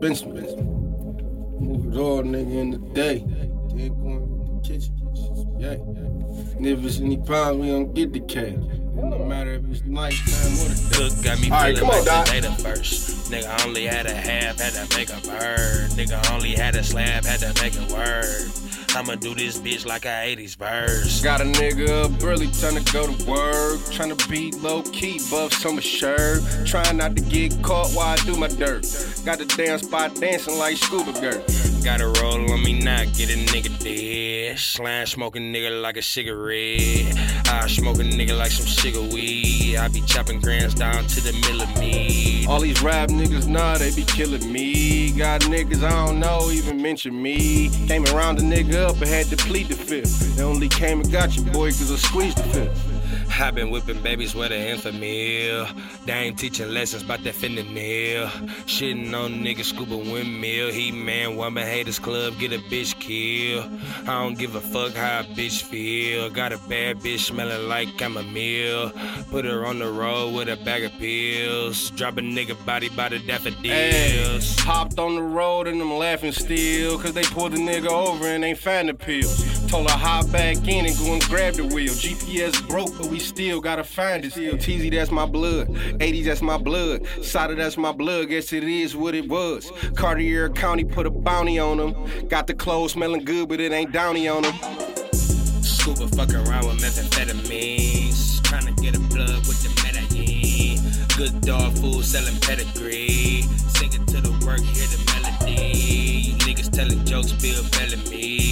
Benson. Move it all, nigga, in the day. Then go in the kitchen. Yeah. And if it's any problem, we don't get the cake. It no matter if it's nighttime or the Cook got me right, feeling on, like Doc. the data first. Nigga only had a half, had to make a bird. Nigga only had a slab, had to make a word. I'ma do this bitch like a 80s verse. Got a nigga up early, trying to go to work. Trying to be low key, buffs on my shirt. Trying not to get caught while I do my dirt. Got the damn spot dancing like scuba girl. Gotta roll on me now, get a nigga dead. Slime smoking nigga like a cigarette. I smoke a nigga like some sugar weed. I be chopping grams down to the middle of me. All these rap niggas, nah, they be killing me. Got niggas I don't know, even mention me. Came around the nigga up and had to plead the fifth. They only came and got you, boy, cause I squeezed the fifth. I been whipping babies with an Enfamil. They ain't teaching lessons about that fentanyl. Shitting on niggas, Skuba windmill. He man, woman haters club, get a bitch kill. I don't give a fuck how a bitch feel. Got a bad bitch smelling like chamomile. Put her on the road with a bag of pills. Drop a nigga body by the Hey, daffodils. hopped on the road and I'm laughing still. Cause they pulled the nigga over and ain't find the pills. Told her hop back in and go and grab the wheel. GPS broke, but we still gotta find it still. TZ, that's my blood. 80s, that's my blood. Sada, that's my blood. Guess it is what it was. Cartier County put a bounty on them. Got the clothes smelling good, but it ain't downy on them. Skuba fuck around with methamphetamines. Tryna get a plug with the Medellin. Good dog food selling pedigree. Singing to the work, hear the melody. You niggas telling jokes, Bill Bellamy.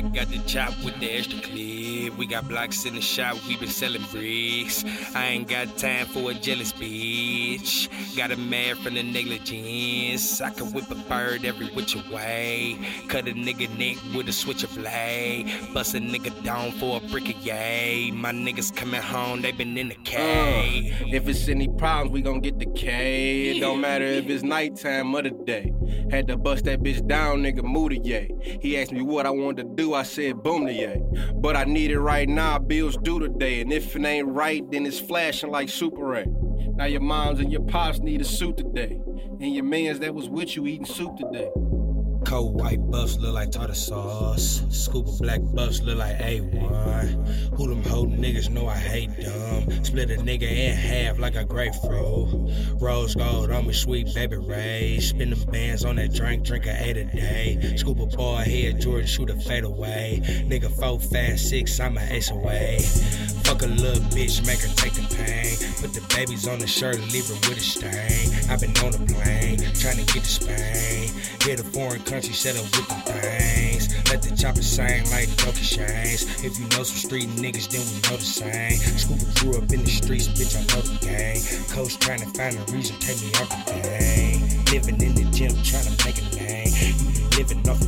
Doc got the chop with the extra clip. We got blocks in the shop, we been selling bricks. I ain't got time for a jealous bitch. Got a man from the negligence. I can whip a bird every which way. Cut a nigga neck with a switch of blade. Bust a nigga down for a brick of yay. My niggas coming home, they been in the K. Uh, if it's any problems, we gon' get the K. It don't matter if it's nighttime or the day. Had to bust that bitch down, nigga, to yay. He asked me what I wanted to do, I said boom to yay. But I need it right now, bills due today. And if it ain't right, then it's flashing like Super 8. Now your moms and your pops need a suit today. And your mans that was with you eating soup today. Cold white buffs look like tartar sauce. Scoop of black buffs look like A1. Who them hoe niggas know I hate them. Split a nigga in half like a grapefruit. Rose gold on me, sweet baby Ray. Spin them bands on that drink, drink a eight a day. Scoop a ball head, Jordan shoot a fade away. Nigga six, I'm an ace away. Fuck a little bitch, make her take the pain. Put the babies on the shirt, leave her with a stain. i been on the plane, trying to get to Spain. Hit a foreign country, set up with the things. Let the chopper sing like Donkey Shanes. If you know some street niggas, then we know the same. Skuba grew up in the streets, bitch, I know the game. Coach trying to find a reason, take me off the game. Living in the gym, trying to make a name. Living off